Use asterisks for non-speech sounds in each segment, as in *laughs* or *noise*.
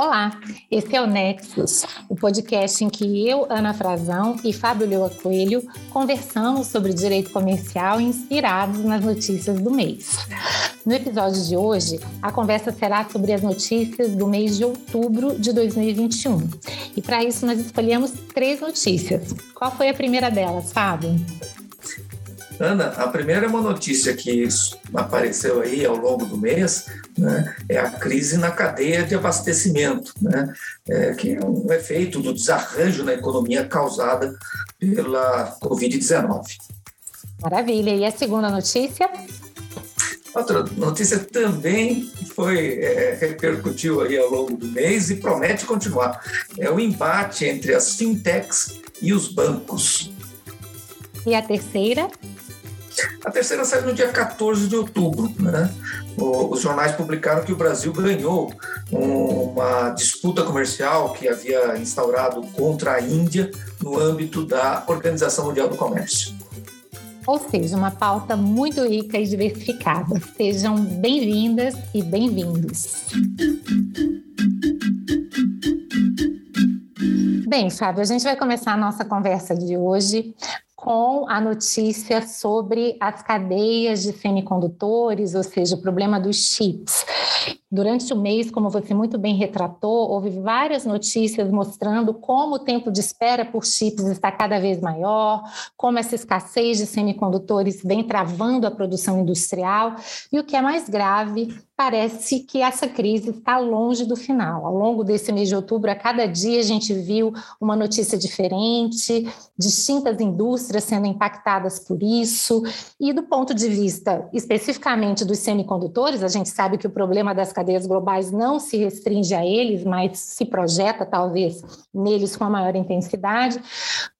Olá, esse é o Nexus, o podcast em que eu, Ana Frazão e Fábio Leoa Coelho conversamos sobre direito comercial inspirados nas notícias do mês. No episódio de hoje, a conversa será sobre as notícias do mês de outubro de 2021. E para isso nós escolhemos três notícias. Qual foi a primeira delas, Fábio? Ana, a primeira é uma notícia que apareceu aí ao longo do mês, né, é a crise na cadeia de abastecimento, né, é, que é um efeito do desarranjo na economia causada pela Covid-19. Maravilha. E a segunda notícia? Outra notícia também foi é, repercutiu aí ao longo do mês e promete continuar. É o embate entre as fintechs e os bancos. E a terceira? A terceira saiu no dia 14 de outubro. Né? Os jornais publicaram que o Brasil ganhou uma disputa comercial que havia instaurado contra a Índia no âmbito da Organização Mundial do Comércio. Ou seja, uma pauta muito rica e diversificada. Sejam bem-vindas e bem-vindos. Bem, Fábio, a gente vai começar a nossa conversa de hoje com a notícia sobre as cadeias de semicondutores, ou seja, o problema dos chips. Durante o mês, como você muito bem retratou, houve várias notícias mostrando como o tempo de espera por chips está cada vez maior, como essa escassez de semicondutores vem travando a produção industrial, e o que é mais grave, parece que essa crise está longe do final. Ao longo desse mês de outubro, a cada dia a gente viu uma notícia diferente, distintas indústrias sendo impactadas por isso, e do ponto de vista especificamente dos semicondutores, a gente sabe que o problema das cadeias globais não se restringe a eles, mas se projeta talvez neles com a maior intensidade.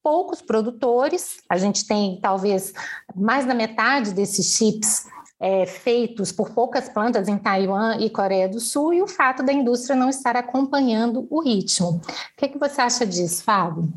Poucos produtores, a gente tem talvez mais da metade desses chips é, feitos por poucas plantas em Taiwan e Coreia do Sul e o fato da indústria não estar acompanhando o ritmo. O que, é que você acha disso, Fábio?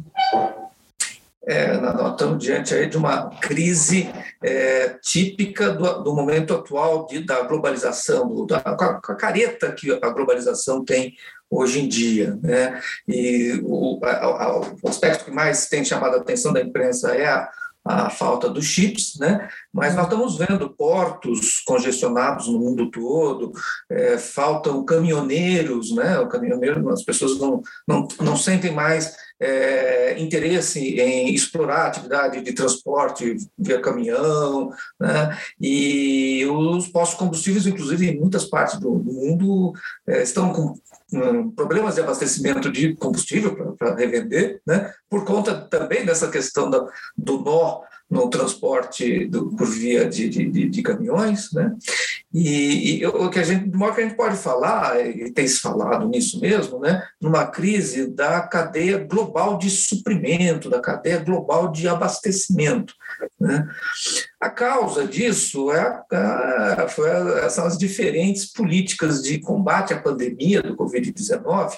É, nós estamos diante aí de uma crise é, típica do, do, momento atual de, da globalização, do, da, com, a, com a careta que a globalização tem hoje em dia. Né? E o, a, o, aspecto que mais tem chamado a atenção da imprensa é a, a falta dos chips, né? mas nós estamos vendo portos congestionados no mundo todo, é, faltam caminhoneiros, né? o caminhoneiro, as pessoas não, não, não sentem mais é, interesse em explorar a atividade de transporte via caminhão, né? e os postos combustíveis, inclusive em muitas partes do, mundo, é, estão com problemas de abastecimento de combustível para revender, né? por conta também dessa questão da, do nó no transporte do, por via de, de, de caminhões, né? E, e, o que a gente, modo que a gente pode falar, e tem se falado nisso mesmo, né? Numa crise da cadeia global de suprimento, da cadeia global de abastecimento, né? A causa disso é a, foi a, são as diferentes políticas de combate à pandemia do Covid-19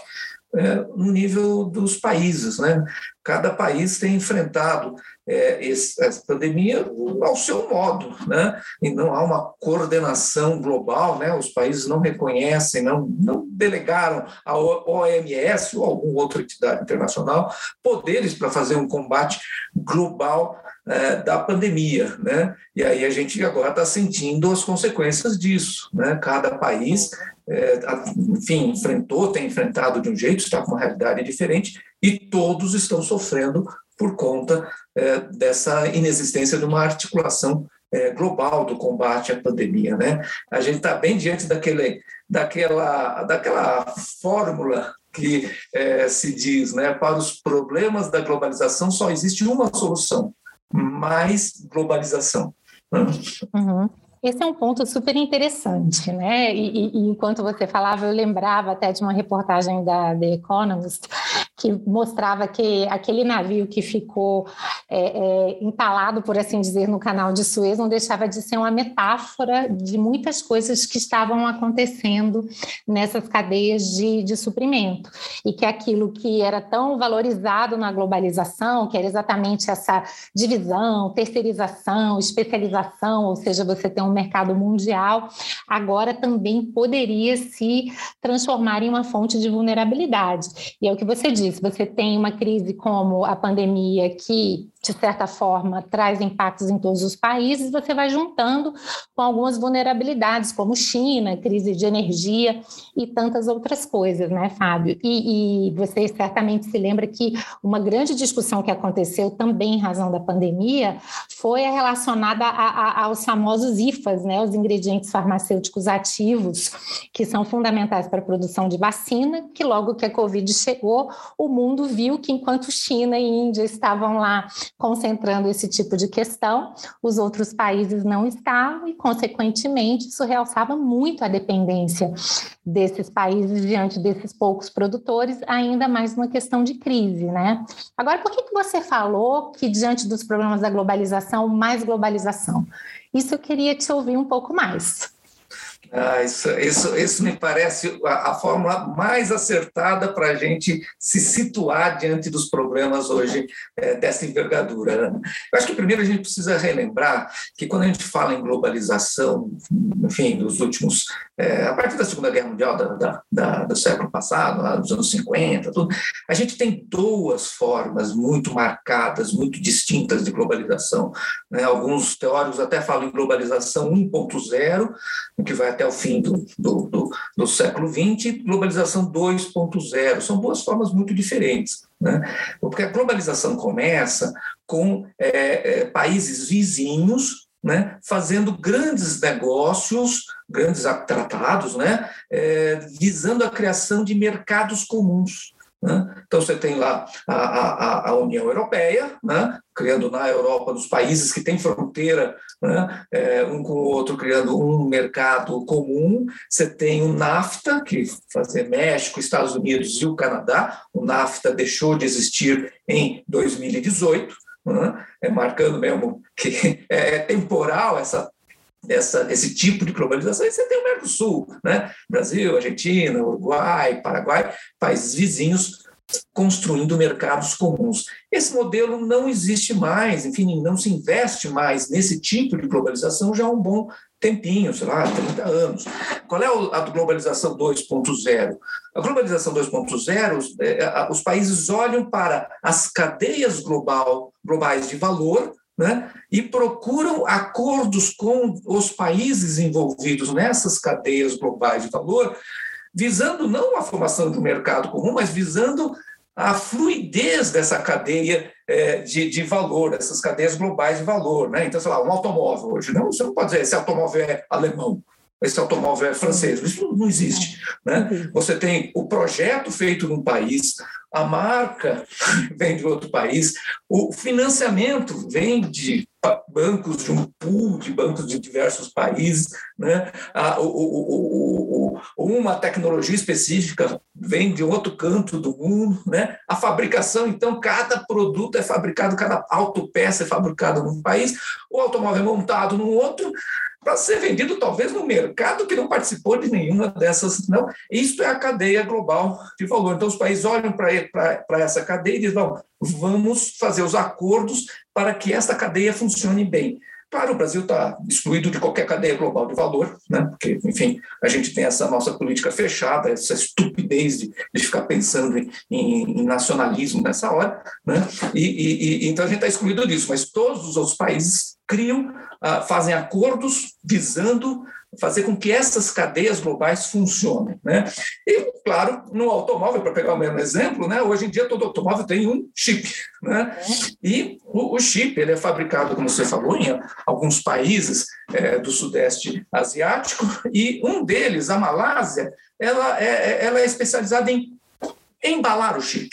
é, no nível dos países. Né? Cada país tem enfrentado é, essa pandemia ao seu modo, né? e não há uma coordenação global, né? os países não reconhecem, não, não delegaram à OMS ou alguma outra entidade internacional poderes para fazer um combate global é, da pandemia, né? E aí a gente agora está sentindo as consequências disso, né? Cada país, é, enfim, enfrentou, tem enfrentado de um jeito, está com uma realidade diferente e todos estão sofrendo por conta é, dessa inexistência de uma articulação é, global do combate à pandemia, né? A gente está bem diante daquele, daquela, daquela fórmula que é, se diz, né? Para os problemas da globalização só existe uma solução, mais globalização. Uhum. Esse é um ponto super interessante, né? E, e, enquanto você falava, eu lembrava até de uma reportagem da The Economist que mostrava que aquele navio que ficou é, é, entalado, por assim dizer, no canal de Suez, não deixava de ser uma metáfora de muitas coisas que estavam acontecendo nessas cadeias de, de suprimento. E que aquilo que era tão valorizado na globalização, que era exatamente essa divisão, terceirização, especialização, ou seja, você tem um mercado mundial, agora também poderia se transformar em uma fonte de vulnerabilidade. E é o que você disse, você tem uma crise como a pandemia que de certa forma, traz impactos em todos os países, você vai juntando com algumas vulnerabilidades, como China, crise de energia e tantas outras coisas, né, Fábio? E, e você certamente se lembra que uma grande discussão que aconteceu também em razão da pandemia foi a relacionada a, a, aos famosos IFAs, né, os ingredientes farmacêuticos ativos, que são fundamentais para a produção de vacina, que logo que a Covid chegou, o mundo viu que enquanto China e Índia estavam lá concentrando esse tipo de questão, os outros países não estavam, e, consequentemente, isso realçava muito a dependência desses países diante desses poucos produtores, ainda mais numa questão de crise, né? Agora, por que, que você falou que, diante dos problemas da globalização, mais globalização? Isso eu queria te ouvir um pouco mais. Ah, isso, isso, isso me parece a, a fórmula mais acertada para a gente se situar diante dos problemas hoje é, dessa envergadura. Né? Eu acho que primeiro a gente precisa relembrar que quando a gente fala em globalização, enfim, dos últimos, é, a partir da Segunda Guerra Mundial da, da, da, do século passado, lá dos anos 50, tudo, a gente tem duas formas muito marcadas, muito distintas de globalização. Né? Alguns teóricos até falam em globalização 1.0, que vai até até o fim do, do, do, do século XX, e globalização 2.0. São duas formas muito diferentes. Né? Porque a globalização começa com é, é, países vizinhos né, fazendo grandes negócios, grandes tratados, né, é, visando a criação de mercados comuns. Né? Então, você tem lá a, a, a União Europeia, né? criando na Europa, dos países que têm fronteira né? é, um com o outro, criando um mercado comum. Você tem o NAFTA, que fazia México, Estados Unidos e o Canadá. O NAFTA deixou de existir em 2018. Né? É, marcando mesmo que *laughs* é, é temporal essa essa, esse tipo de globalização. E você tem o Mercosul, né? Brasil, Argentina, Uruguai, Paraguai, países vizinhos construindo mercados comuns. Esse modelo não existe mais, enfim, não se investe mais nesse tipo de globalização já há um bom tempinho, sei lá, 30 anos. Qual é a globalização 2.0? A globalização 2.0, é, os países olham para as cadeias global, globais de valor né? e procuram acordos com os países envolvidos nessas cadeias globais de valor, visando não a formação um mercado comum, mas visando a fluidez dessa cadeia é, de, de valor, essas cadeias globais de valor. Né? Então, sei lá, um automóvel hoje, não, você não pode dizer esse automóvel é alemão, esse automóvel é francês. Isso não existe. Né? Você tem o projeto feito num país, a marca *laughs* vem de outro país, o financiamento vem de bancos de um pool de bancos de diversos países, né? A, o, o, o, uma tecnologia específica vem de outro canto do mundo, né? A fabricação, então, cada produto é fabricado, cada autopeça é fabricada num país, o automóvel é montado no outro, para ser vendido talvez no mercado que não participou de nenhuma dessas. Não, isto é a cadeia global de valor. Então, os países olham para essa cadeia e dizem: vamos fazer os acordos para que essa cadeia funcione bem. Claro, o Brasil está excluído de qualquer cadeia global de valor, né? porque, enfim, a gente tem essa nossa política fechada, essa estupidez de, de ficar pensando em, em, em, nacionalismo nessa hora, né? e, e, e então a gente está excluído disso, mas todos os outros países criam, uh, fazem acordos visando fazer com que essas cadeias globais funcionem. Né? E, claro, no automóvel, para pegar o mesmo exemplo, né, hoje em dia todo automóvel tem um chip. Né? E o, o chip ele é fabricado, como você falou, em alguns países é, do Sudeste Asiático, e um deles, a Malásia, ela é, é ela é especializada em embalar o chip.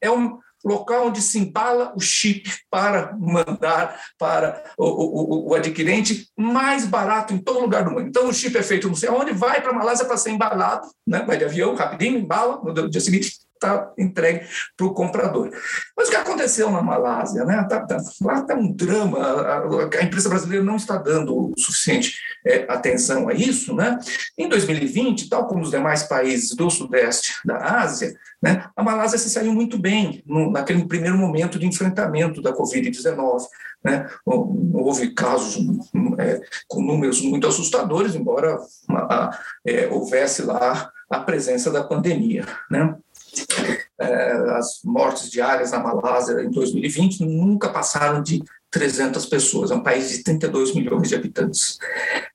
É um, local onde se embala o chip para mandar para o, o, o, adquirente mais barato em todo lugar do mundo. Então, o chip é feito não sei onde, vai para a Malásia para ser embalado, né? vai de avião, rapidinho, embala, no dia seguinte está entregue para o comprador. Mas o que aconteceu na Malásia? Né? Tá, tá, lá está um drama, a, a, brasileira não está dando suficiente é, atenção a isso. Né? Em 2020, tal como os demais países do sudeste da Ásia, né, a Malásia se saiu muito bem no, naquele primeiro momento de enfrentamento da Covid-19. Né? Houve casos é, com números muito assustadores, embora a, é, houvesse lá a presença da pandemia. Né? É, as mortes diárias na Malásia em 2020 nunca passaram de 300 pessoas, é um país de 32 milhões de habitantes.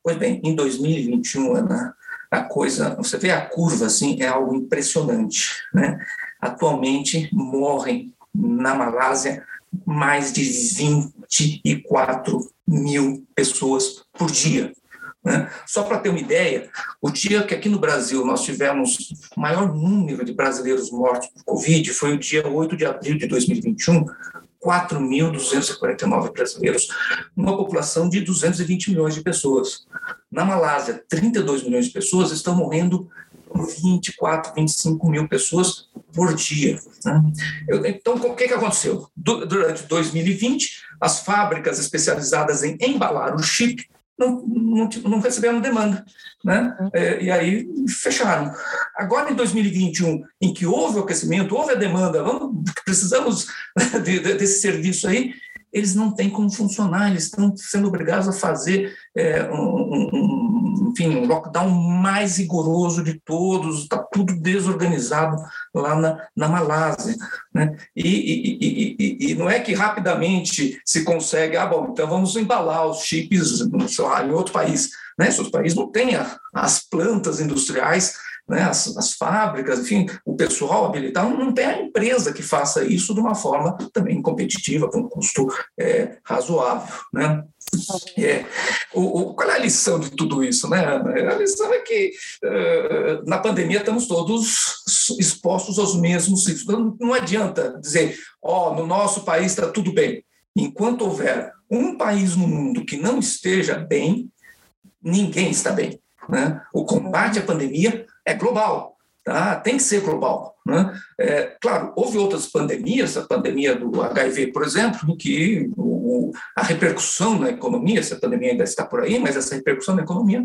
Pois bem, em 2021, Ana, a coisa, você vê a curva assim, é algo impressionante. Né? Atualmente morrem na Malásia mais de 24 mil pessoas por dia. Né? Só para ter uma ideia, o dia que aqui no Brasil nós tivemos o maior número de brasileiros mortos por Covid foi o dia 8 de abril de 2021, 4.249 brasileiros, numa população de 220 milhões de pessoas. Na Malásia, 32 milhões de pessoas estão morrendo 24, 25 mil pessoas por dia. Né? Eu, então, o que, que aconteceu? Durante 2020, as fábricas especializadas em embalar o chip não, não, não receberam demanda, né? É, e aí fecharam. Agora, em 2021, em que houve o aquecimento, houve a demanda, vamos, precisamos *laughs* de, de, desse serviço aí, eles não têm como funcionar, eles estão sendo obrigados a fazer é, um, um, enfim, um lockdown mais rigoroso de todos, está tudo desorganizado lá na, na Malásia. Né? E, e, e, e, não é que rapidamente se consegue, ah, bom, então vamos embalar os chips lá, em outro país. Né? Se outro país não tem as plantas industriais né, as, as, fábricas, enfim, o pessoal habilitado, não tem a empresa que faça isso de uma forma também competitiva, com um custo é, razoável. Né? É. O, o, qual é a lição de tudo isso? Né? A lição é que uh, na pandemia estamos todos expostos aos mesmos riscos. Não, não adianta dizer, ó, oh, no nosso país está tudo bem. Enquanto houver um país no mundo que não esteja bem, ninguém está bem. Né? O combate à pandemia é global, tá? tem que ser global. Né? É, claro, houve outras pandemias, a pandemia do HIV, por exemplo, em que o, a repercussão na economia, essa pandemia ainda está por aí, mas essa repercussão na economia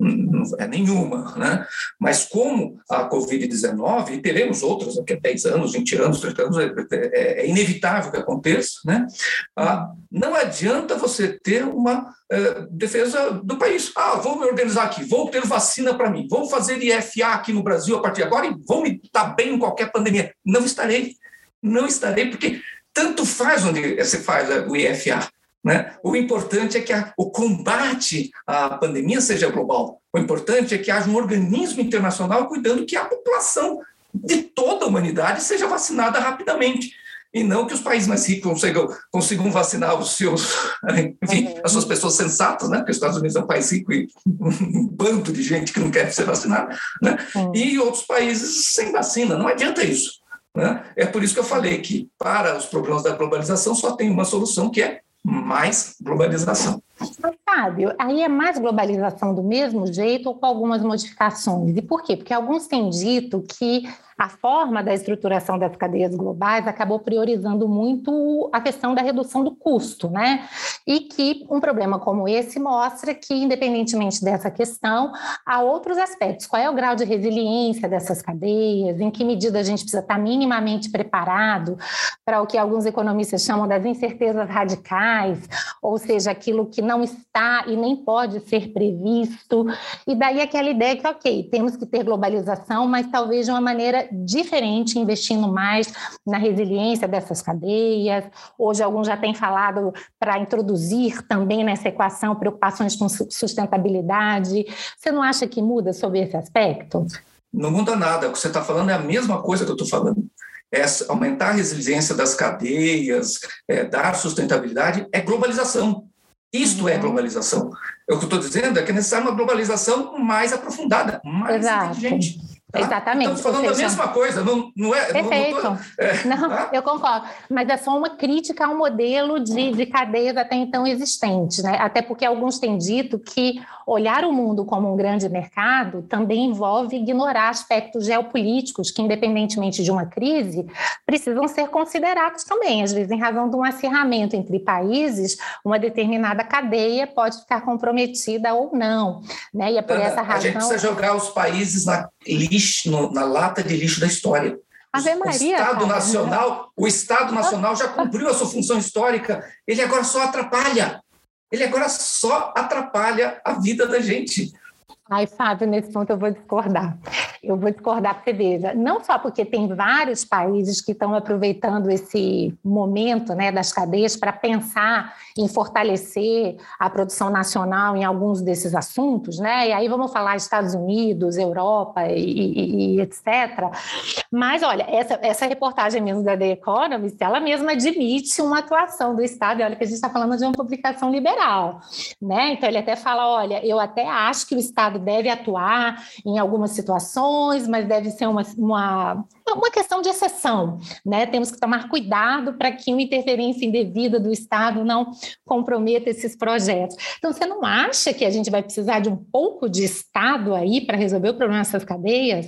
não é nenhuma. Né? Mas como a Covid-19, e teremos outras daqui a 10 anos, 20 anos, 30 anos, é, é, é inevitável que aconteça, né? Ah, não adianta você ter uma é, defesa do país. Ah, vou me organizar aqui, vou ter vacina para mim, vou fazer IFA aqui no Brasil a partir de agora e vou me estar bem qualquer pandemia. Não estarei. Não estarei, porque tanto faz onde você faz o IFA. Né? O importante é que a, o combate à pandemia seja global. O importante é que haja um organismo internacional cuidando que a população de toda a humanidade seja vacinada rapidamente. E não que os países mais ricos consigam, consigam vacinar os seus, *laughs* enfim, uhum. as suas pessoas sensatas, né? Porque os Estados Unidos é um país rico e um bando de gente que não quer ser vacinada, né? Uhum. E outros países sem vacina. Não adianta isso. Né? É por isso que eu falei que, para os problemas da globalização, só tem uma solução, que é mais globalização. Fábio, aí é mais globalização do mesmo jeito ou com algumas modificações? E por quê? Porque alguns têm dito que a forma da estruturação das cadeias globais acabou priorizando muito a questão da redução do custo, né? E que um problema como esse mostra que, independentemente dessa questão, há outros aspectos. Qual é o grau de resiliência dessas cadeias? Em que medida a gente precisa estar minimamente preparado para o que alguns economistas chamam das incertezas radicais, ou seja, aquilo que não está e nem pode ser previsto. E daí aquela ideia que, ok, temos que ter globalização, mas talvez de uma maneira diferente, investindo mais na resiliência dessas cadeias. Hoje, alguns já têm falado para introduzir também nessa equação preocupações com sustentabilidade. Você não acha que muda sobre esse aspecto? Não muda nada. O que você está falando é a mesma coisa que eu estou falando. É aumentar a resiliência das cadeias, é, dar sustentabilidade, é globalização. Isto é uhum. globalização. O que eu estou dizendo é que é necessária uma globalização mais aprofundada, mais Exato. inteligente. Tá? Exatamente. Estamos falando seja, a mesma coisa, não, não é? Perfeito. Não, é, não tá? eu concordo. Mas é só uma crítica ao modelo de, de cadeias até então existentes, né? Até porque alguns têm dito que olhar o mundo como um grande mercado também envolve ignorar aspectos geopolíticos que, independentemente de uma crise, precisam ser considerados também. Às vezes, em razão de um acirramento entre países, uma determinada cadeia pode ficar comprometida ou não. Né? E é por Ana, essa razão. A gente precisa jogar os países na lixo, no, na lata de lixo da história. Ave Maria, o Estado cara. Nacional, o Estado Nacional já cumpriu a sua função histórica. Ele agora só atrapalha. Ele agora só atrapalha a vida da gente. Ai, Fábio, nesse ponto eu vou discordar. Eu vou discordar porque, veja, não só porque tem vários países que estão aproveitando esse momento né, das cadeias para pensar em fortalecer a produção nacional em alguns desses assuntos, né? E aí vamos falar Estados Unidos, Europa e, e, e etc. Mas, olha, essa, essa reportagem mesmo da The Economist, ela mesma admite uma atuação do Estado, e olha que a gente está falando de uma publicação liberal, né? Então ele até fala, olha, eu até acho que o Estado deve atuar em algumas situações, mas deve ser uma, uma, uma questão de exceção. Né? Temos que tomar cuidado para que uma interferência indevida do Estado não comprometa esses projetos. Então, você não acha que a gente vai precisar de um pouco de Estado aí para resolver o problema dessas cadeias?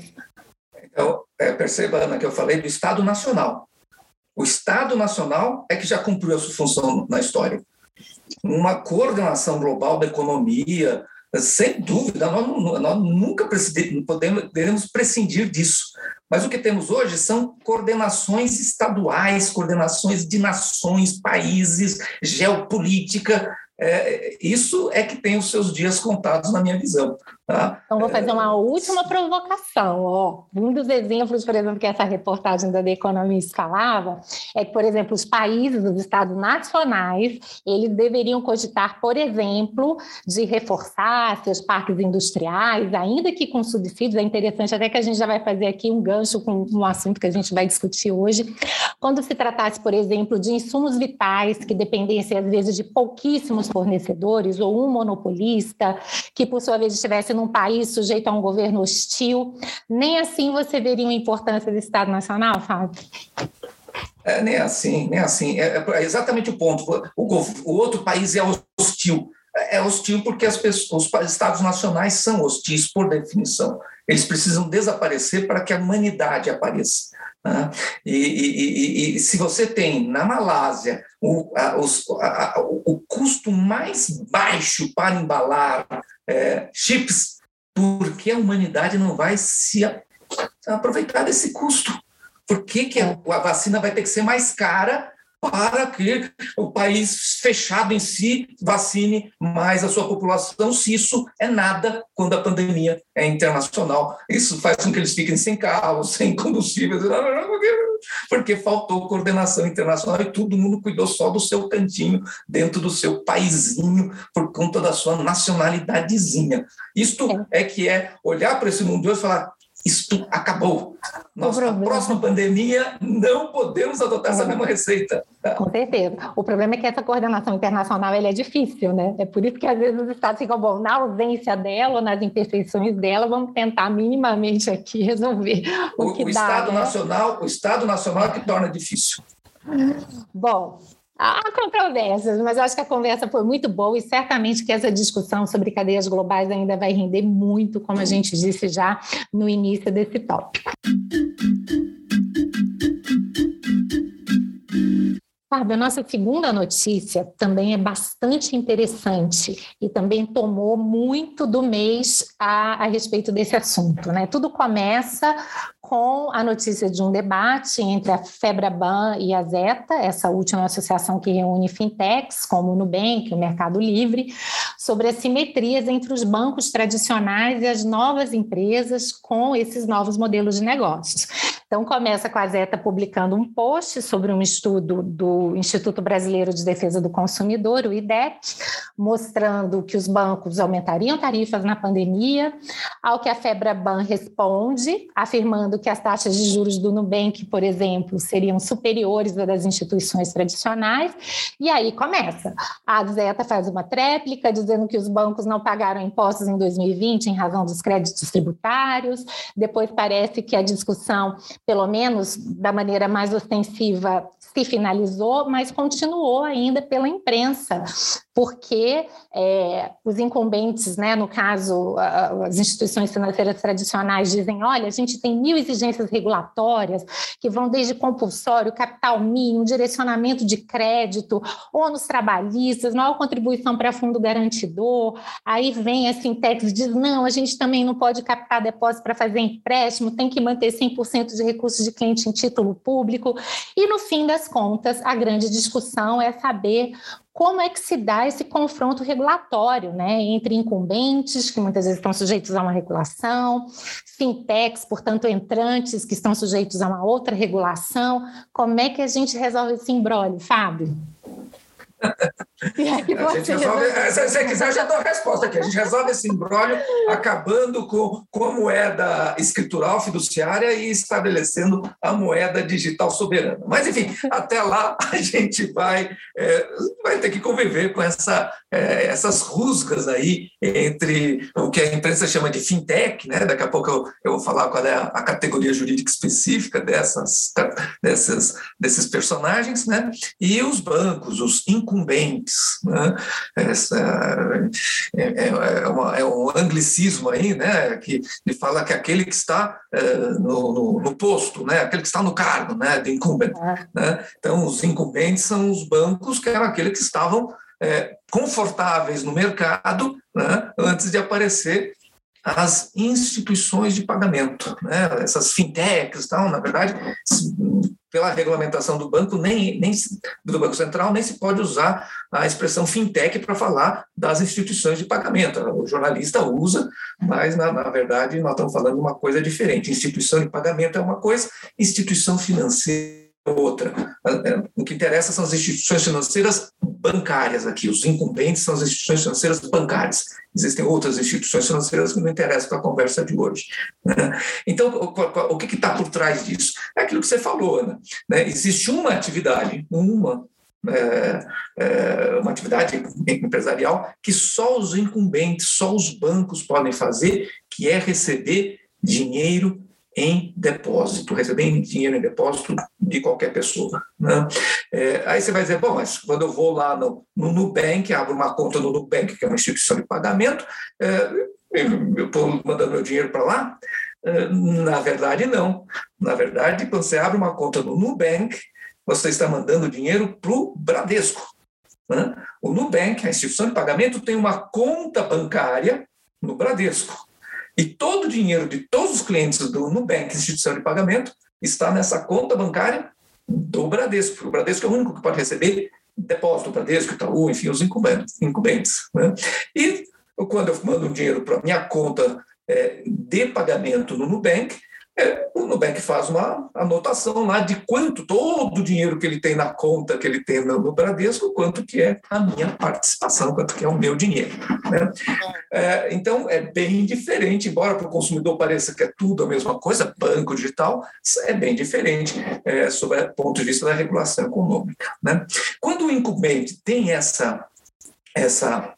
Então, é, perceba, Ana, que eu falei do Estado Nacional. O Estado Nacional é que já cumpriu a sua função na história. Uma coordenação global da economia, sem dúvida, nós, nós nunca podemos, prescindir disso. Mas o que temos hoje são coordenações estaduais, coordenações de nações, países, geopolítica, é, isso é que tem os seus dias contados na minha visão. Tá? Então, vou fazer uma última provocação. Ó. Um dos exemplos, por exemplo, que essa reportagem da The Economist falava, é que, por exemplo, os países, os estados nacionais, eles deveriam cogitar, por exemplo, de reforçar seus parques industriais, ainda que com subsídios. É interessante até que a gente já vai fazer aqui um gancho com um assunto que a gente vai discutir hoje. Quando se tratasse, por exemplo, de insumos vitais que dependessem, às vezes, de pouquíssimos fornecedores ou um monopolista que, por sua vez, estivesse num país sujeito a um governo hostil. Nem assim você veria uma importância do Estado Nacional, Fábio? É, nem assim, nem assim. É, é exatamente o ponto. O, o, outro país é hostil. É, é hostil porque as pessoas, os estados nacionais são hostis por definição. Eles precisam desaparecer para que a humanidade apareça. Né? E, e, e, e, se você tem na Malásia o, a, os, a, o custo mais baixo para embalar é, chips, por que a humanidade não vai se aproveitar desse custo? Por que, que a, a vacina vai ter que ser mais cara para que o país fechado em si vacine mais a sua população, se isso é nada quando a pandemia é internacional. Isso faz com que eles fiquem sem carros, sem combustíveis, porque faltou coordenação internacional e todo mundo cuidou só do seu cantinho, dentro do seu paizinho, por conta da sua nacionalidadezinha. Isto é, é que é olhar para esse mundo de hoje e falar: isto acabou. Nós, na próxima pandemia, não podemos adotar essa é. mesma receita. Com certeza. O problema é que essa coordenação internacional é difícil, né? É por isso que às vezes os estados ficam, bom, na ausência dela, ou nas imperfeições dela, vamos tentar minimamente aqui resolver o, o que o dá. Estado né? nacional, o Estado Nacional é que torna difícil. Bom, Há controvérsias, mas eu acho que a conversa foi muito boa e certamente que essa discussão sobre cadeias globais ainda vai render muito, como a gente disse já no início desse tópico. Fábio, a nossa segunda notícia também é bastante interessante e também tomou muito do mês a, a respeito desse assunto. Né? Tudo começa com a notícia de um debate entre a Febraban e a Zeta, essa última associação que reúne fintechs, como o Nubank, o Mercado Livre, sobre as simetrias entre os bancos tradicionais e as novas empresas com esses novos modelos de negócios. Então, começa com a Zeta publicando um post sobre um estudo do Instituto Brasileiro de Defesa do Consumidor, o IDEC, mostrando que os bancos aumentariam tarifas na pandemia, ao que a Febraban responde, afirmando que as taxas de juros do Nubank, por exemplo, seriam superiores às das instituições tradicionais, e aí começa. A Zeta faz uma tréplica, dizendo que os bancos não pagaram impostos em 2020 em razão dos créditos tributários, depois parece que a discussão, pelo menos da maneira mais ostensiva, se finalizou, mas continuou ainda pela imprensa, porque é, os incumbentes, né, no caso, as instituições financeiras tradicionais, dizem: olha, a gente tem mil exigências regulatórias que vão desde compulsório, capital mínimo, direcionamento de crédito, ônus trabalhistas, maior contribuição para fundo garantidor. Aí vem a Sintex e diz: não, a gente também não pode captar depósito para fazer empréstimo, tem que manter 100% de recursos de cliente em título público. E no fim das contas, a grande discussão é saber como é que se dá esse confronto regulatório né, entre incumbentes, que muitas vezes estão sujeitos a uma regulação, fintechs, portanto, entrantes, que estão sujeitos a uma outra regulação. Como é que a gente resolve esse embrólio, Fábio? *laughs* a gente resolve, se você quiser, eu já dou a resposta aqui. A gente resolve esse embrólio acabando com, com a moeda escritural fiduciária e estabelecendo a moeda digital soberana. Mas, enfim, até lá a gente vai, é, vai ter que conviver com essa, é, essas rusgas aí entre o que a imprensa chama de fintech, né? daqui a pouco eu, eu vou falar qual é a, a categoria jurídica específica dessas, dessas, desses personagens, né? e os bancos, os incumbentes né? Essa, é, é, é, uma, é, um anglicismo aí, né? que fala que aquele que está é, no, no, no, posto, né? aquele que está no cargo né? de incumbent. É. Né? Então, os incumbentes são os bancos que eram aqueles que estavam é, confortáveis no mercado né? antes de aparecer as instituições de pagamento, né? essas fintechs, tal, na verdade, pela regulamentação do banco, nem, nem do Banco Central, nem se pode usar a expressão fintech para falar das instituições de pagamento. O jornalista usa, mas, na, na verdade, nós estamos falando de uma coisa diferente. Instituição de pagamento é uma coisa, instituição financeira outra. É, o que interessa são as instituições financeiras bancárias aqui, os incumbentes são as instituições financeiras bancárias. Existem outras instituições financeiras que não interessam para a conversa de hoje. Né? Então, o, que está por trás disso? É aquilo que você falou, Ana. Né? Existe uma atividade, uma, é, é, uma atividade empresarial que só os incumbentes, só os bancos podem fazer, que é receber dinheiro em depósito, receber dinheiro em depósito de qualquer pessoa. Né? É, aí você vai dizer, bom, mas quando eu vou lá no, no Nubank, abro uma conta no Nubank, que é uma instituição de pagamento, é, eu estou mandando meu dinheiro para lá? É, na verdade, não. Na verdade, quando você abre uma conta no Nubank, você está mandando dinheiro para o Bradesco. Né? O Nubank, a instituição de pagamento, tem uma conta bancária no Bradesco. E todo o dinheiro de todos os clientes do Nubank, instituição de pagamento, está nessa conta bancária do Bradesco. O Bradesco é o único que pode receber depósito do Bradesco, Itaú, enfim, os incumbentes. incumbentes né? E quando eu mando um dinheiro para minha conta é, de pagamento no Nubank, é, o Nubank faz uma anotação lá de quanto, todo o dinheiro que ele tem na conta que ele tem no, Bradesco, quanto que é a minha participação, quanto que é o meu dinheiro. Né? É, então, é bem diferente, embora para o consumidor pareça que é tudo a mesma coisa, banco digital, é bem diferente é, sob o ponto de vista da regulação econômica. Né? Quando o incumbente tem essa essa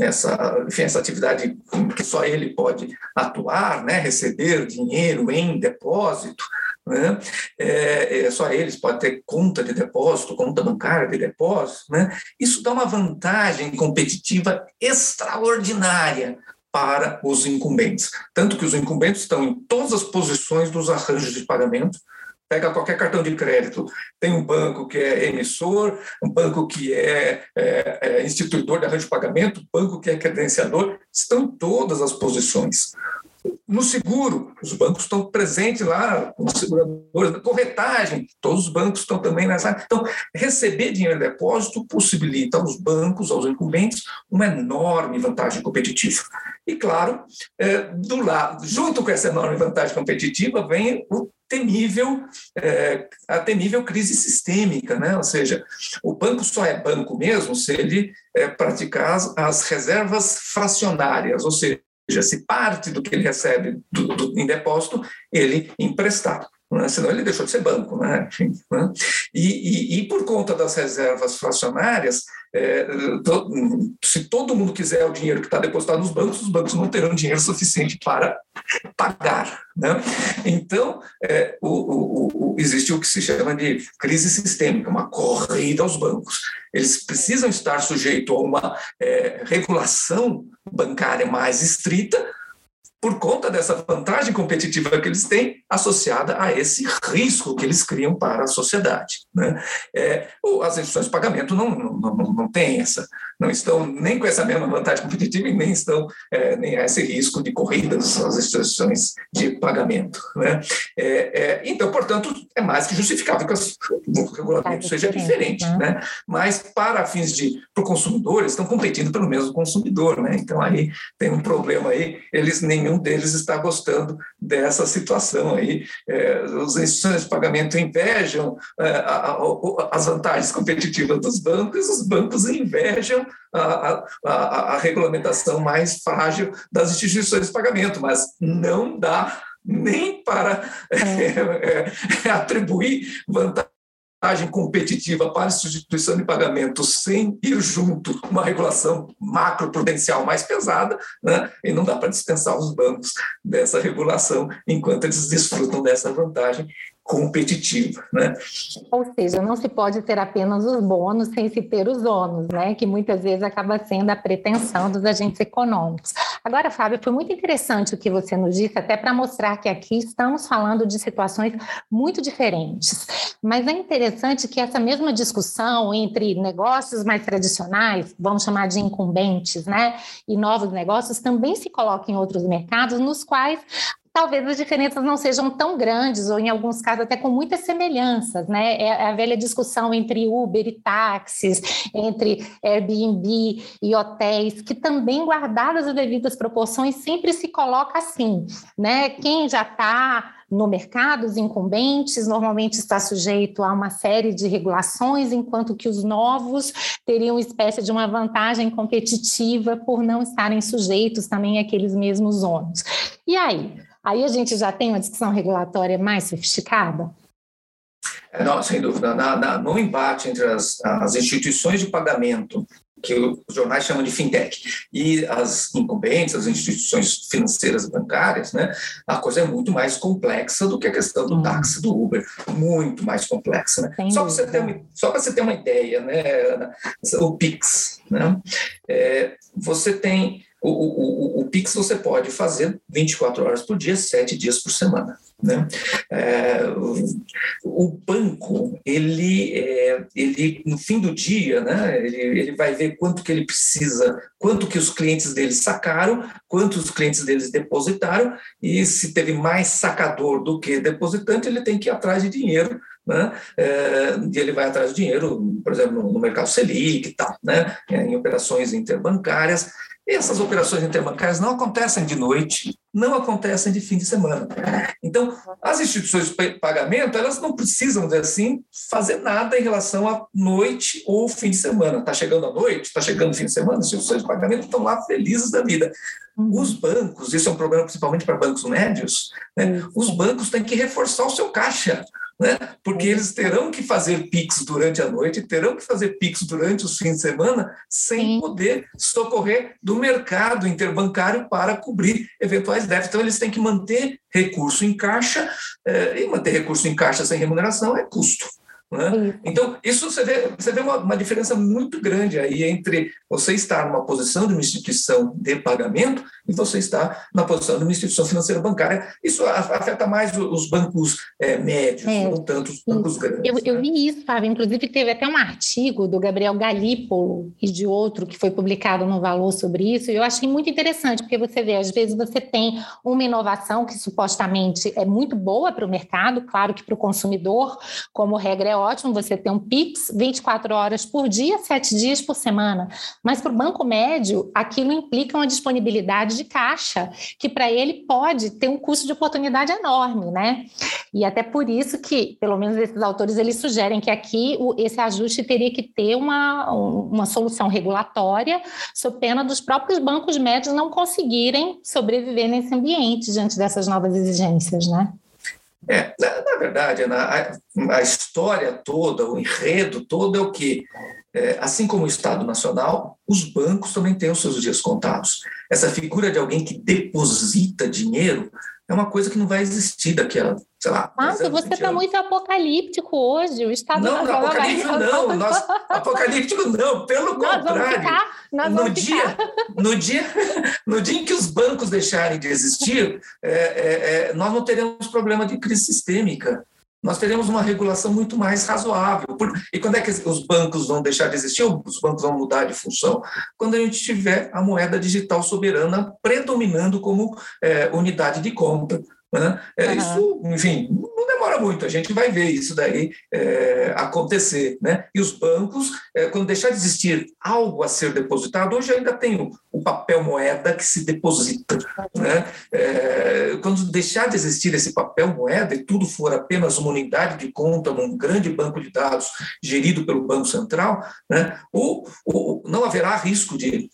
essa, enfim, essa atividade que só ele pode atuar, né, receber dinheiro em depósito, né, é, é, só eles podem ter conta de depósito, conta bancária de depósito, né, isso dá uma vantagem competitiva extraordinária para os incumbentes. Tanto que os incumbentes estão em todas as posições dos arranjos de pagamento, Pega qualquer cartão de crédito, tem um banco que é emissor, um banco que é, é, é instituidor de arranjo de pagamento, um banco que é credenciador, estão todas as posições. No seguro, os bancos estão presentes lá, os seguradores, corretagem, todos os bancos estão também nessa. Então, receber dinheiro em depósito possibilita aos bancos, aos incumbentes, uma enorme vantagem competitiva. E, claro, é, do lado, junto com essa enorme vantagem competitiva, vem o temível, é, a temível crise sistêmica, né? ou seja, o banco só é banco mesmo se ele é, praticar as, as reservas fracionárias, ou seja, se parte do que ele recebe do, do, em depósito, ele emprestar. Né? Senão ele deixou de ser banco. Né? Enfim, né? E, e, e, por conta das reservas fracionárias, é, to, se todo mundo quiser o dinheiro que está depositado nos bancos, os bancos não terão dinheiro suficiente para pagar. Né? Então, é, o, o, o, existe o que se chama de crise sistêmica, uma corrida aos bancos. Eles precisam estar sujeitos a uma é, regulação bancária mais estrita por conta dessa vantagem competitiva que eles têm associada a esse risco que eles criam para a sociedade. Né? É, as instituições de pagamento não, não, não, não têm essa, não estão nem com essa mesma vantagem competitiva e nem estão é, nem a esse risco de corridas às instituições de pagamento. Né? É, é então, portanto, é mais que justificável que o regulamento seja diferente. Né? né? Mas, para fins de para o consumidor, eles estão competindo pelo mesmo consumidor. Né? Então, aí tem um problema aí, eles nenhum nenhum deles está gostando dessa situação aí. É, as instituições de pagamento invejam é, a, a, as vantagens competitivas dos bancos, os bancos invejam a, a, regulamentação mais frágil das instituições de pagamento, mas não dá nem para *laughs* é. é atribuir vantagem vantagem competitiva para a substituição de pagamentos sem ir junto uma regulação macroprudencial mais pesada, né? e não dá para dispensar os bancos dessa regulação enquanto eles desfrutam dessa vantagem competitiva, né? Ou seja, não se pode ter apenas os bônus sem se ter os ônus, né? Que muitas vezes acaba sendo a pretensão dos agentes econômicos. Agora, Fábio, foi muito interessante o que você nos disse, até para mostrar que aqui estamos falando de situações muito diferentes. Mas é interessante que essa mesma discussão entre negócios mais tradicionais, vamos chamar de incumbentes, né, e novos negócios, também se coloca em outros mercados nos quais talvez as diferenças não sejam tão grandes, ou em alguns casos até com muitas semelhanças, né? É a velha discussão entre Uber e táxis, entre Airbnb e hotéis, que também, guardadas as devidas proporções, sempre se coloca assim, né? Quem já está no mercado, os incumbentes normalmente está sujeito a uma série de regulações, enquanto que os novos teriam espécie de uma vantagem competitiva por não estarem sujeitos também àqueles mesmos ônus. E aí, Aí a gente já tem uma discussão regulatória mais sofisticada? É, não, sem dúvida. Na, na, no embate entre as, as instituições de pagamento, que os jornais chamam de fintech, e as incumbentes, as instituições financeiras bancárias, né, a coisa é muito mais complexa do que a questão do hum. táxi, do Uber, muito mais complexa. Né? Só para você, ter uma, só você ter uma ideia, né, o PIX, né, é, você tem o, o, o, Pix você pode fazer 24 horas por dia, 7 dias por semana. Né? É, o, o, banco, ele, é, ele, no fim do dia, né, ele, ele vai ver quanto que ele precisa, quanto que os clientes dele sacaram, quantos os clientes deles depositaram, e se teve mais sacador do que depositante, ele tem que ir atrás de dinheiro né? É, e ele vai atrás de dinheiro, por exemplo, no mercado Selic e tal, né? em operações interbancárias. Essas operações interbancárias não acontecem de noite, não acontecem de fim de semana. Então, as instituições de pagamento, elas não precisam, assim, fazer nada em relação à noite ou fim de semana. Está chegando a noite, está chegando o fim de semana, as instituições de pagamento estão lá felizes da vida. Uhum. Os bancos, isso é um problema principalmente para bancos médios, né? os bancos têm que reforçar o seu caixa né? porque eles terão que fazer PIX durante a noite, terão que fazer PIX durante os fins de semana, sem Sim. poder socorrer do mercado interbancário para cobrir eventuais déficits. Então, eles têm que manter recurso em caixa, eh, e manter recurso em caixa sem remuneração é custo. Né? Então, isso você vê, você vê uma, uma, diferença muito grande aí entre você estar numa posição de uma instituição de pagamento e você estar na posição de uma instituição financeira bancária. Isso afeta mais os bancos é, médios, é, não tanto os bancos isso. grandes. Eu, né? eu, vi isso, Fábio. Inclusive, teve até um artigo do Gabriel Galípolo e de outro que foi publicado no Valor sobre isso, e eu achei muito interessante, porque você vê, às vezes você tem uma inovação que supostamente é muito boa para o mercado, claro que para o consumidor, como regra é ótimo você ter um PIX 24 horas por dia, 7 dias por semana. Mas para o banco médio, aquilo implica uma disponibilidade de caixa, que para ele pode ter um custo de oportunidade enorme, né? E até por isso que, pelo menos esses autores, eles sugerem que aqui o, esse ajuste teria que ter uma, uma solução regulatória, sob pena dos próprios bancos médios não conseguirem sobreviver nesse ambiente diante dessas novas exigências, né? É, na, na verdade, a, a, história toda, o enredo todo é o que, é, assim como o Estado Nacional, os bancos também têm os seus dias contados. Essa figura de alguém que deposita dinheiro é uma coisa que não vai existir daqui a, sei lá. Nossa, você está muito apocalíptico hoje. O Estado não, não apocalíptico não, nós, apocalíptico não, pelo nós contrário. Ficar, no dia, no dia, no dia em que os bancos deixarem de existir, é, é, é, nós não teremos problema de crise sistêmica. Nós teremos uma regulação muito mais razoável. E quando é que os bancos vão deixar de existir? Os bancos vão mudar de função? Quando a gente tiver a moeda digital soberana predominando como é, unidade de conta. Né? É, uhum. Isso, enfim, demora muito, a gente vai ver isso daí é, acontecer. Né? E os bancos, é, quando deixar de existir algo a ser depositado, hoje ainda tem o, o papel moeda que se deposita. Né? É, quando deixar de existir esse papel moeda e tudo for apenas uma unidade de conta num grande banco de dados gerido pelo Banco Central, né? o, o, não haverá risco de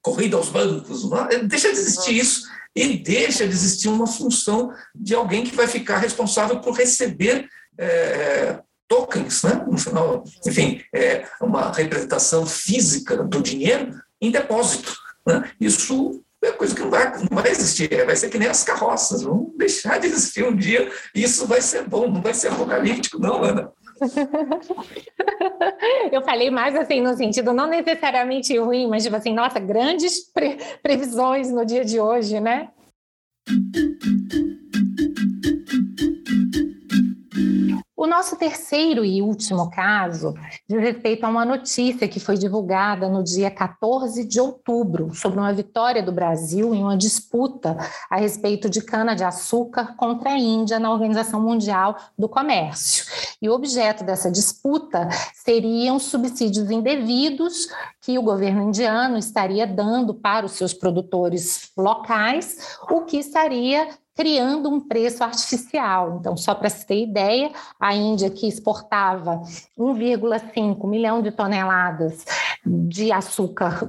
corrida aos bancos, não, deixa de existir isso e deixa de existir uma função de alguém que vai ficar responsável por receber é, tokens, né? no final, enfim, é, uma representação física do dinheiro em depósito. Né? Isso é coisa que não vai, não vai existir, é, vai ser que nem as carroças, vão deixar de existir um dia, e isso vai ser bom, não vai ser apocalíptico, não, Ana. *laughs* Eu falei mais assim, no sentido não necessariamente ruim, mas tipo assim, nossa, grandes pre previsões no dia de hoje, né? O nosso terceiro e último caso diz respeito a uma notícia que foi divulgada no dia 14 de outubro sobre uma vitória do Brasil em uma disputa a respeito de cana-de-açúcar contra a Índia na Organização Mundial do Comércio. E o objeto dessa disputa seriam subsídios indevidos que o governo indiano estaria dando para os seus produtores locais, o que estaria criando um preço artificial. Então, só para se ter ideia, a Índia que exportava 1,5 milhão de toneladas de açúcar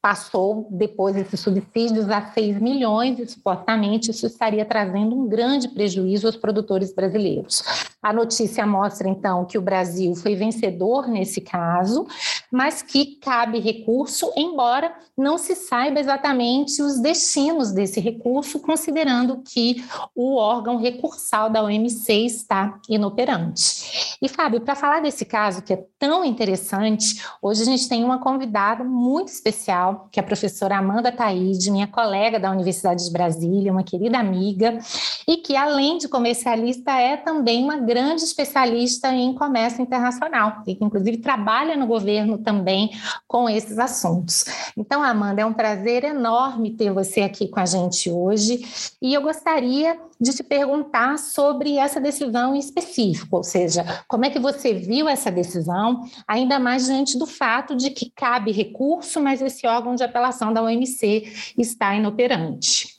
passou depois esses subsídios a 6 milhões e supostamente isso estaria trazendo um grande prejuízo aos produtores brasileiros. A notícia mostra então que o Brasil foi vencedor nesse caso, mas que cabe recurso, embora não se saiba exatamente os destinos desse recurso, considerando que o órgão recursal da OMC está inoperante. E Fábio, para falar desse caso que é tão interessante, hoje a gente tem uma convidada muito especial, que é a professora Amanda Taide, minha colega da Universidade de Brasília, uma querida amiga, e que além de comercialista é também uma grande especialista em comércio internacional, e que inclusive trabalha no governo também com esses assuntos. Então, Amanda, é um prazer enorme ter você aqui com a gente hoje, e eu gostaria de te perguntar sobre essa decisão em específico, ou seja, como é que você viu essa decisão, ainda mais diante do fato de que cabe recurso, mas esse órgão de apelação da OMC está inoperante.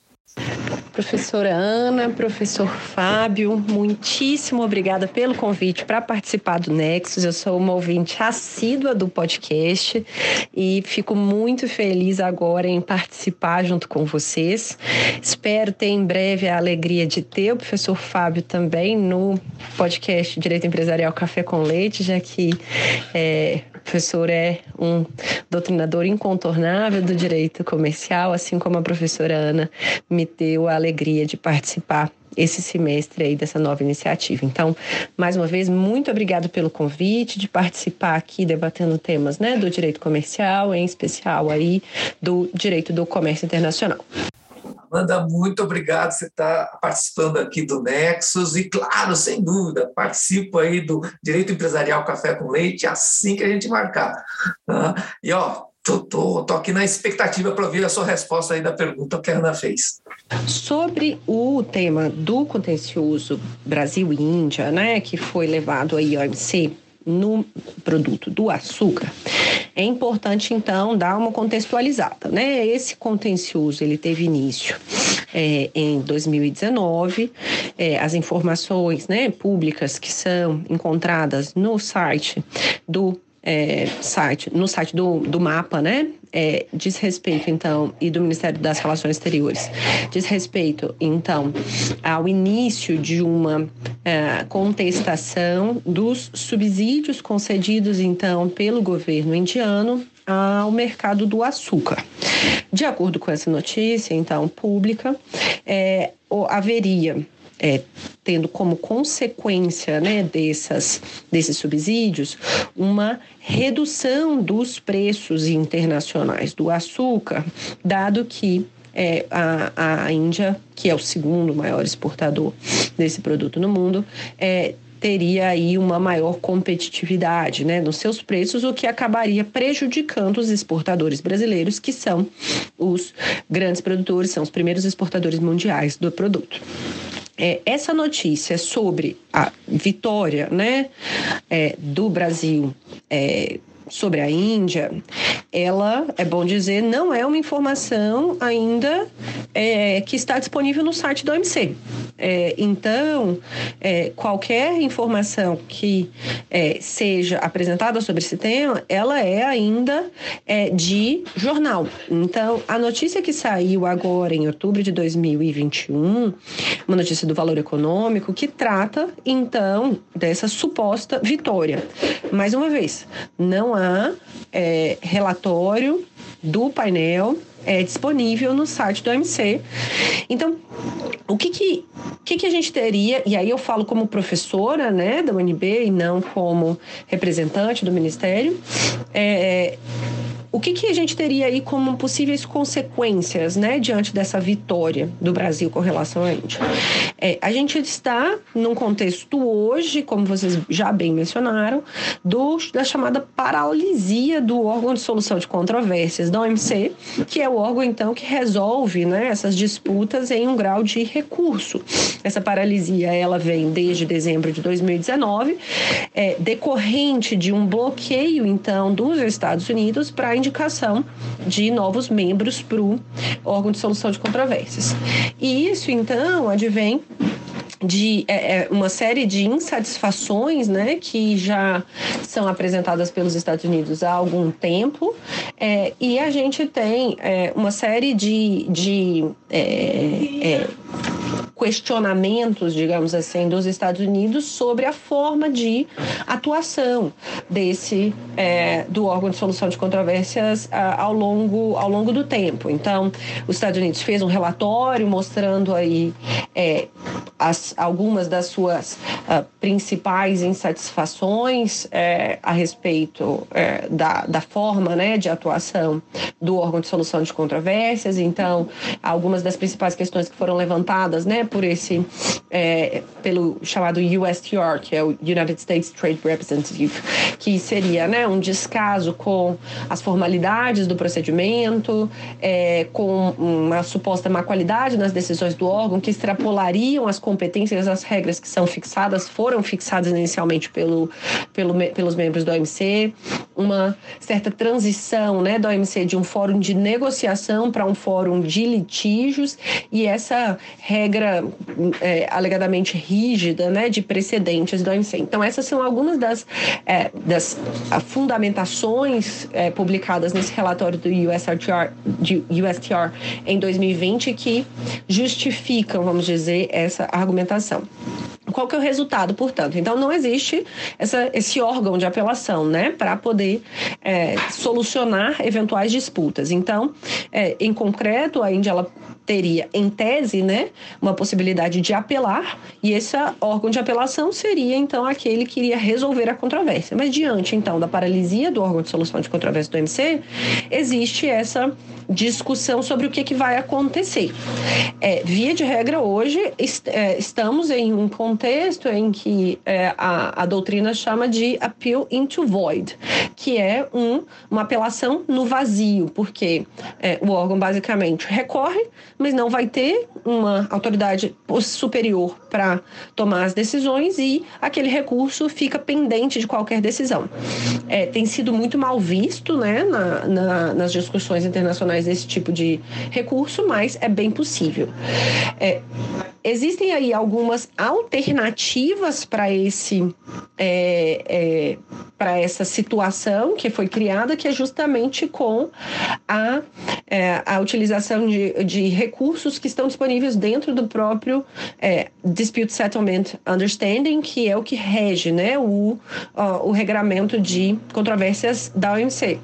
Professora Ana, professor Fábio, muitíssimo obrigada pelo convite para participar do Nexus. Eu sou uma ouvinte assídua do podcast e fico muito feliz agora em participar junto com vocês. Espero ter em breve a alegria de ter o professor Fábio também no podcast Direito Empresarial Café com Leite, já que é, O professor é um doutrinador incontornável do direito comercial, assim como a professora Ana me deu a alegria de participar esse semestre aí dessa nova iniciativa. Então, mais uma vez, muito obrigado pelo convite de participar aqui debatendo temas, né, do direito comercial, em especial aí do direito do comércio internacional. Amanda, muito obrigado. Você está participando aqui do Nexus e, claro, sem dúvida, participa aí do Direito Empresarial Café com Leite assim que a gente marcar. Tá? E, ó, tô, tô, tô aqui na expectativa para ouvir a sua resposta aí da pergunta que a Ana fez. Sobre o tema do contencioso Brasil e Índia, né, que foi levado aí ao OMC no produto do açúcar, é importante então dar uma contextualizada, né? Esse contencioso ele teve início é, em 2019. É, as informações né, públicas que são encontradas no site do é, site, no site do, do mapa, né? É, diz respeito, então, e do Ministério das Relações Exteriores, diz respeito, então, ao início de uma é, contestação dos subsídios concedidos, então, pelo governo indiano ao mercado do açúcar. De acordo com essa notícia, então, pública, é, haveria é, tendo como consequência né, dessas, desses subsídios uma redução dos preços internacionais do açúcar, dado que é, a, a Índia, que é o segundo maior exportador desse produto no mundo, é, teria aí uma maior competitividade né, nos seus preços, o que acabaria prejudicando os exportadores brasileiros, que são os grandes produtores, são os primeiros exportadores mundiais do produto é, essa notícia sobre a vitória né, é, do Brasil é, sobre a Índia, ela, é bom dizer, não é uma informação ainda é, que está disponível no site do OMC. É, então, é, qualquer informação que é, seja apresentada sobre esse tema, ela é ainda é, de jornal. Então, a notícia que saiu agora em outubro de 2021, uma notícia do Valor Econômico, que trata, então, dessa suposta vitória. Mais uma vez, não há é, relatório do painel é disponível no site do OMC. Então, o que que, que que a gente teria, e aí eu falo como professora né, da UNB e não como representante do Ministério, é, o que, que a gente teria aí como possíveis consequências, né, diante dessa vitória do Brasil com relação à Índia? É, a gente está num contexto hoje, como vocês já bem mencionaram, do, da chamada paralisia do órgão de solução de controvérsias da OMC, que é o órgão, então, que resolve né, essas disputas em um grau de recurso. Essa paralisia, ela vem desde dezembro de 2019, é, decorrente de um bloqueio, então, dos Estados Unidos para indicação de novos membros para o órgão de solução de controvérsias. E isso, então, advém de é, é, uma série de insatisfações né, que já são apresentadas pelos Estados Unidos há algum tempo é, e a gente tem é, uma série de, de é, é, questionamentos, digamos assim, dos Estados Unidos sobre a forma de atuação desse é, do órgão de solução de controvérsias a, ao longo ao longo do tempo. Então, os Estados Unidos fez um relatório mostrando aí é, as, algumas das suas uh, principais insatisfações é, a respeito é, da, da forma né, de atuação do órgão de solução de controvérsias. Então, algumas das principais questões que foram levantadas, né, por esse, é, pelo chamado USTR, que é o United States Trade Representative, que seria né, um descaso com as formalidades do procedimento, é, com uma suposta má qualidade nas decisões do órgão, que extrapolariam as competências, as regras que são fixadas, foram fixadas inicialmente pelo, pelo, pelos membros do OMC, uma certa transição né, do OMC de um fórum de negociação para um fórum de litígios, e essa regra é, alegadamente rígida né, de precedentes do OMC. Então, essas são algumas das, é, das fundamentações é, publicadas nesse relatório do USTR, de USTR em 2020 que justificam, vamos dizer, essa argumentação. Qual que é o resultado, portanto? Então, não existe essa, esse órgão de apelação, né, para poder é, solucionar eventuais disputas. Então, é, em concreto, a Índia ela teria, em tese, né, uma possibilidade de apelar, e esse órgão de apelação seria, então, aquele que iria resolver a controvérsia. Mas, diante, então, da paralisia do órgão de solução de controvérsia do MC, existe essa discussão sobre o que, que vai acontecer. É, via de regra, hoje, est é, estamos em um contexto em que é, a, a doutrina chama de appeal into void, que é um, uma apelação no vazio, porque é, o órgão basicamente recorre, mas não vai ter uma autoridade superior para tomar as decisões e aquele recurso fica pendente de qualquer decisão. É, tem sido muito mal visto né, na, na, nas discussões internacionais desse tipo de recurso, mas é bem possível. É, existem aí algumas alternativas para esse é, é, para essa situação que foi criada, que é justamente com a, é, a utilização de, de recursos que estão disponíveis dentro do próprio é, Dispute Settlement Understanding, que é o que rege né, o, o regramento de controvérsias da OMC.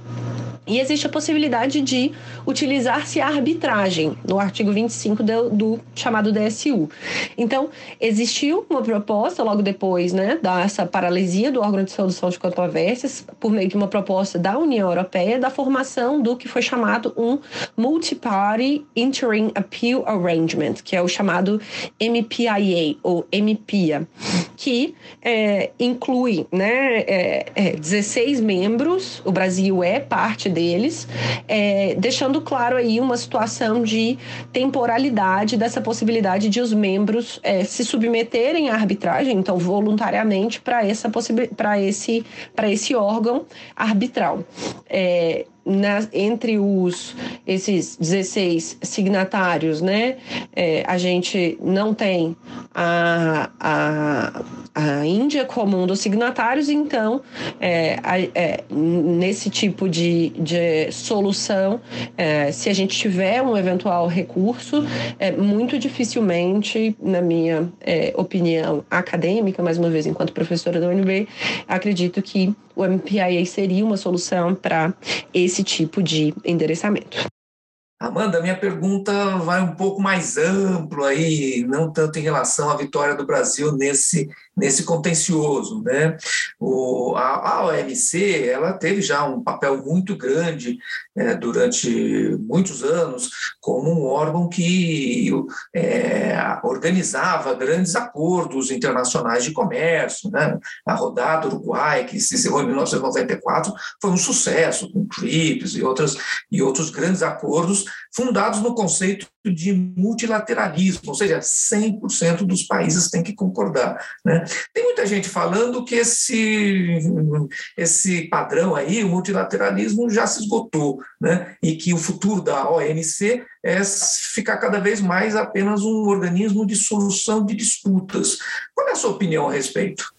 E existe a possibilidade de utilizar-se a arbitragem, no artigo 25 do, do, chamado DSU. Então, existiu uma proposta logo depois né, dessa paralisia do órgão de solução de controvérsias, por meio de uma proposta da União Europeia, da formação do que foi chamado um Multi-Party Interim Appeal Arrangement, que é o chamado MPIA, ou MPIA, que é, inclui né, é, é, 16 membros, o Brasil é parte deles, é, deixando claro aí uma situação de temporalidade dessa possibilidade de os membros é, se submeterem à arbitragem, então voluntariamente para esse para esse órgão arbitral. Na, entre os esses 16 signatários, né, é, a gente não tem a, a, a Índia como um dos signatários, então, é, é, nesse tipo de, de solução, é, se a gente tiver um eventual recurso, é, muito dificilmente, na minha é, opinião acadêmica, mais uma vez, enquanto professora da UNB, acredito que o MPIA seria uma solução para esse tipo de endereçamento. Amanda, minha pergunta vai um pouco mais amplo aí, não tanto em relação à vitória do Brasil nesse nesse contencioso. Né? O, a, a OMC ela teve já um papel muito grande é, durante muitos anos como um órgão que é, organizava grandes acordos internacionais de comércio. Né? A rodada Uruguai, que se encerrou em 1994, foi um sucesso, com TRIPS e, outras, e outros grandes acordos fundados no conceito de multilateralismo, ou seja, 100% dos países têm que concordar. Né? Tem muita gente falando que esse, esse padrão aí, o multilateralismo, já se esgotou, né? e que o futuro da OMC é ficar cada vez mais apenas um organismo de solução de disputas. Qual é a sua opinião a respeito?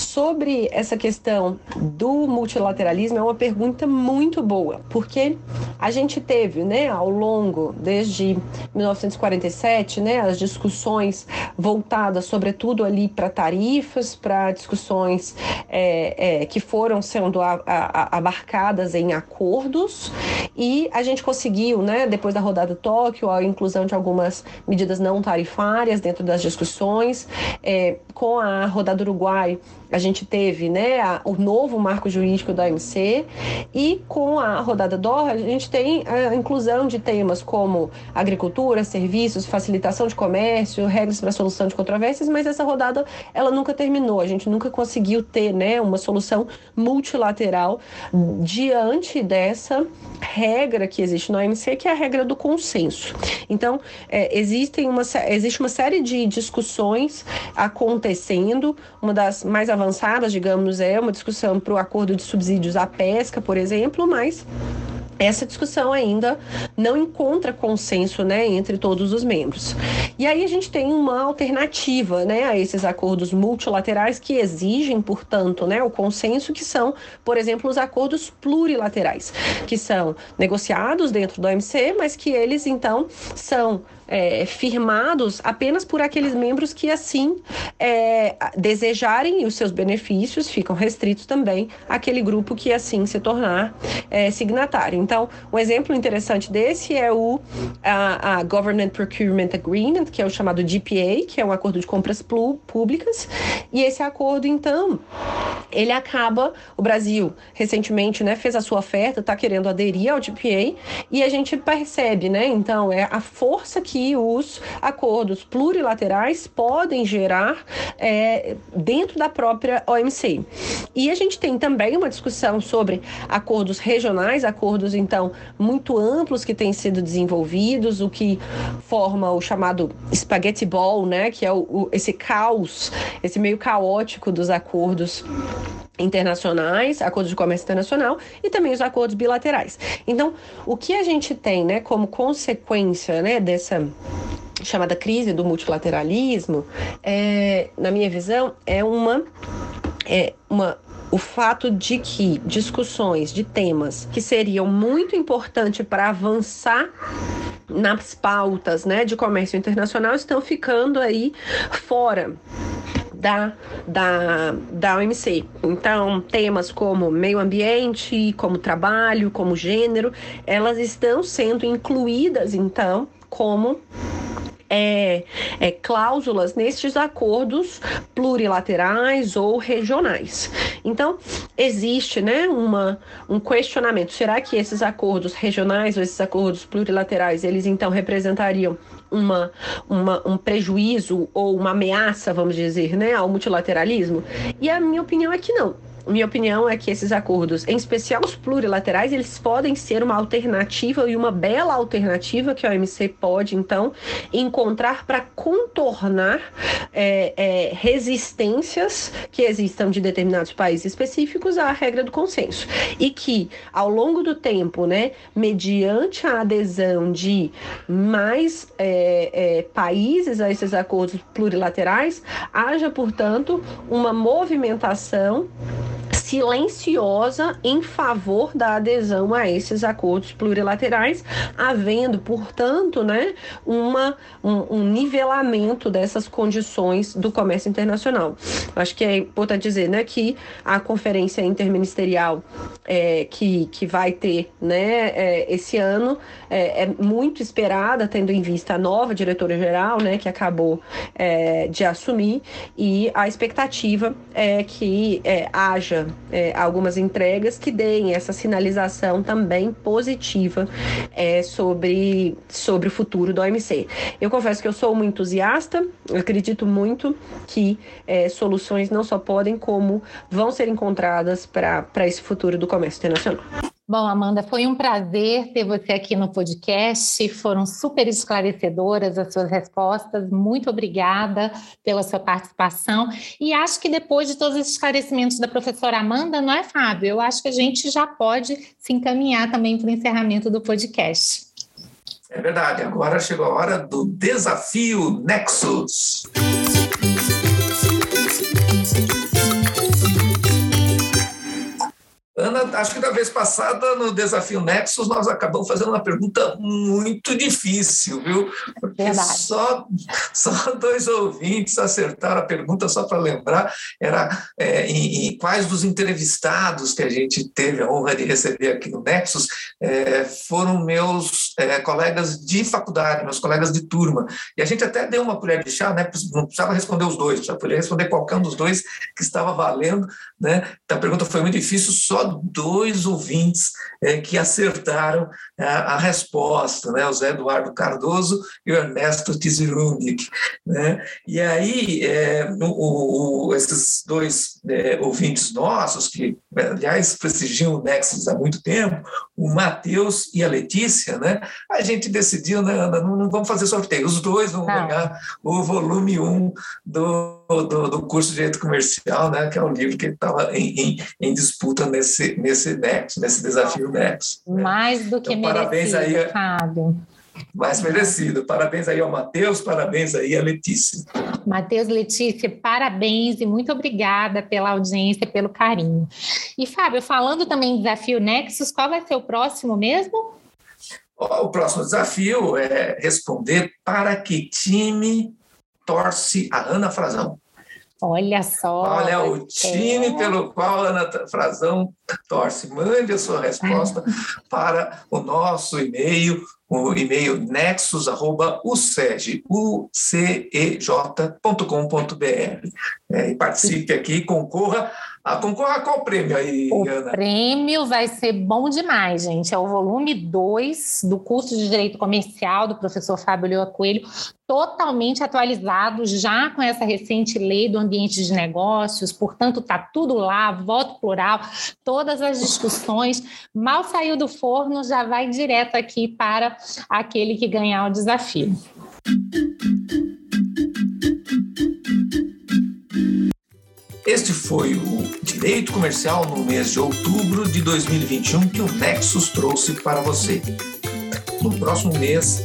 Sobre essa questão do multilateralismo é uma pergunta muito boa, porque a gente teve, né, ao longo desde 1947, né, as discussões voltadas, sobretudo ali para tarifas, para discussões é, é, que foram sendo a, a, abarcadas em acordos, e a gente conseguiu, né, depois da rodada Tóquio, a inclusão de algumas medidas não tarifárias dentro das discussões, é, com a rodada Uruguai a gente teve né, a, o novo marco jurídico da OMC e com a rodada Doha a gente tem a inclusão de temas como agricultura, serviços, facilitação de comércio, regras para solução de controvérsias, mas essa rodada ela nunca terminou, a gente nunca conseguiu ter né, uma solução multilateral diante dessa regra que existe na OMC, que é a regra do consenso. Então, é, existem uma, existe uma série de discussões acontecendo, uma das mais avançadas, digamos, é uma discussão para o acordo de subsídios à pesca, por exemplo, mas essa discussão ainda não encontra consenso né, entre todos os membros. E aí a gente tem uma alternativa né, a esses acordos multilaterais que exigem, portanto, né, o consenso, que são, por exemplo, os acordos plurilaterais, que são negociados dentro do OMC, mas que eles, então, são é, firmados apenas por aqueles membros que assim é, desejarem e os seus benefícios ficam restritos também àquele grupo que assim se tornar é, signatário. Então, um exemplo interessante desse é o a, a Government Procurement Agreement, que é o chamado GPA, que é um acordo de compras públicas, e esse acordo, então, ele acaba, o Brasil recentemente né, fez a sua oferta, está querendo aderir ao GPA, e a gente percebe, né, então, é a força que os acordos plurilaterais podem gerar é, dentro da própria OMC. E a gente tem também uma discussão sobre acordos regionais, acordos, então, muito amplos que têm sido desenvolvidos, o que forma o chamado spaghetti ball, né, que é o, o, esse caos, esse meio caótico dos acordos internacionais, acordos de comércio internacional e também os acordos bilaterais. Então, o que a gente tem, né, como consequência, né, dessa chamada crise do multilateralismo, é, na minha visão, é uma é uma o fato de que discussões de temas que seriam muito importantes para avançar nas pautas né, de comércio internacional estão ficando aí fora da, da, da OMC. Então, temas como meio ambiente, como trabalho, como gênero, elas estão sendo incluídas, então, como é, é, cláusulas nestes acordos plurilaterais ou regionais. Então, existe né, uma, um questionamento: será que esses acordos regionais ou esses acordos plurilaterais eles então representariam uma, uma, um prejuízo ou uma ameaça, vamos dizer, né, ao multilateralismo? E a minha opinião é que não minha opinião é que esses acordos, em especial os plurilaterais, eles podem ser uma alternativa e uma bela alternativa que a OMC pode, então, encontrar para contornar é, é, resistências que existam de determinados países específicos à regra do consenso. E que, ao longo do tempo, né, mediante a adesão de mais é, é países a esses acordos plurilaterais, haja, portanto, uma movimentação silenciosa em favor da adesão a esses acordos plurilaterais, havendo, portanto, né, uma, um, um nivelamento dessas condições do comércio internacional. Acho que é importante dizer né, que a conferência interministerial é, que, que vai ter né, é, esse ano é, é, muito esperada, tendo em vista a nova diretora-geral, né, que acabou é, de assumir, e a expectativa é que é, haja é, algumas entregas que deem essa sinalização também positiva é, sobre, sobre o futuro do OMC. Eu confesso que eu sou uma entusiasta, acredito muito que é, soluções não só podem, como vão ser encontradas para esse futuro do comércio internacional. Bom, Amanda, foi um prazer ter você aqui no podcast. Foram super esclarecedoras as suas respostas. Muito obrigada pela sua participação. E acho que depois de todos esses esclarecimentos da professora Amanda, não é, Fábio? Eu acho que a gente já pode se encaminhar também para o encerramento do podcast. É verdade. Agora chegou a hora do desafio Nexus. Ana, acho que da vez passada, no Desafio Nexus, nós acabamos fazendo uma pergunta muito difícil, viu? Porque só, só dois ouvintes acertaram a pergunta, só para lembrar, era é, em, em, quais dos entrevistados que a gente teve a honra de receber aqui no Nexus é, foram meus é, colegas de faculdade, meus colegas de turma. E a gente até deu uma colher de chá, né? não precisava responder os dois, já podia responder qualquer um dos dois que estava valendo. Né? Então a pergunta foi muito difícil, só dois ouvintes é, que acertaram a, é, a, resposta, né? o Zé Eduardo Cardoso e o Ernesto Tizirundik. Né? E aí, é, o, o, esses dois ouvintes nossos, que, aliás, prestigiam o Nexus há muito tempo, o Matheus e a Letícia, né? a gente decidiu, né, Ana, não, não vamos fazer sorteio, os dois vão ah. ganhar o volume 1 do do, do, curso de Direito Comercial, né, que é o livro que estava em, em, em, disputa nesse, nesse nexo, nesse desafio nexo. Né. Mais do que então, merecido, parabéns aí, Fábio. Mais merecido. Parabéns aí ao Matheus, parabéns aí à Letícia. Matheus, Letícia, parabéns e muito obrigada pela audiência, pelo carinho. E, Fábio, falando também em Desafio Nexus, qual vai ser o próximo mesmo? O próximo desafio é responder para que time torce a Ana Frazão. Olha só. Olha o time é. pelo qual a Ana Frazão torce. Mande a sua resposta *laughs* para o nosso e-mail, o e-mail nexus.ucej.com.br. É, e participe aqui, concorra. A, concorra a qual prêmio aí, o Ana? O prêmio vai ser bom demais, gente. É o volume 2 do curso de Direito Comercial do professor Fábio Leoa Coelho, totalmente atualizado, já com essa recente lei do ambiente de negócios, portanto, está tudo lá, voto plural, todas as discussões. Mal saiu do forno, já vai direto aqui para aquele que ganhar o desafio. Este foi o Direito Comercial no mês de outubro de 2021 que o Nexus trouxe para você. No próximo mês,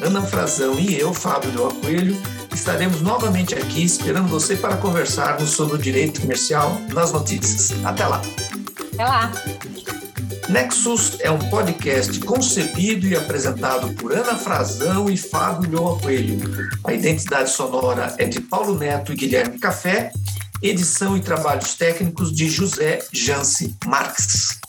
Ana Frazão e eu, Fábio Leoa Coelho, estaremos novamente aqui esperando você para conversarmos sobre o direito comercial nas notícias. Até lá! Até lá! Nexus é um podcast concebido e apresentado por Ana Frazão e Fábio Leoa Coelho. A identidade sonora é de Paulo Neto e Guilherme Café, edição e trabalhos técnicos de José Jance Marques.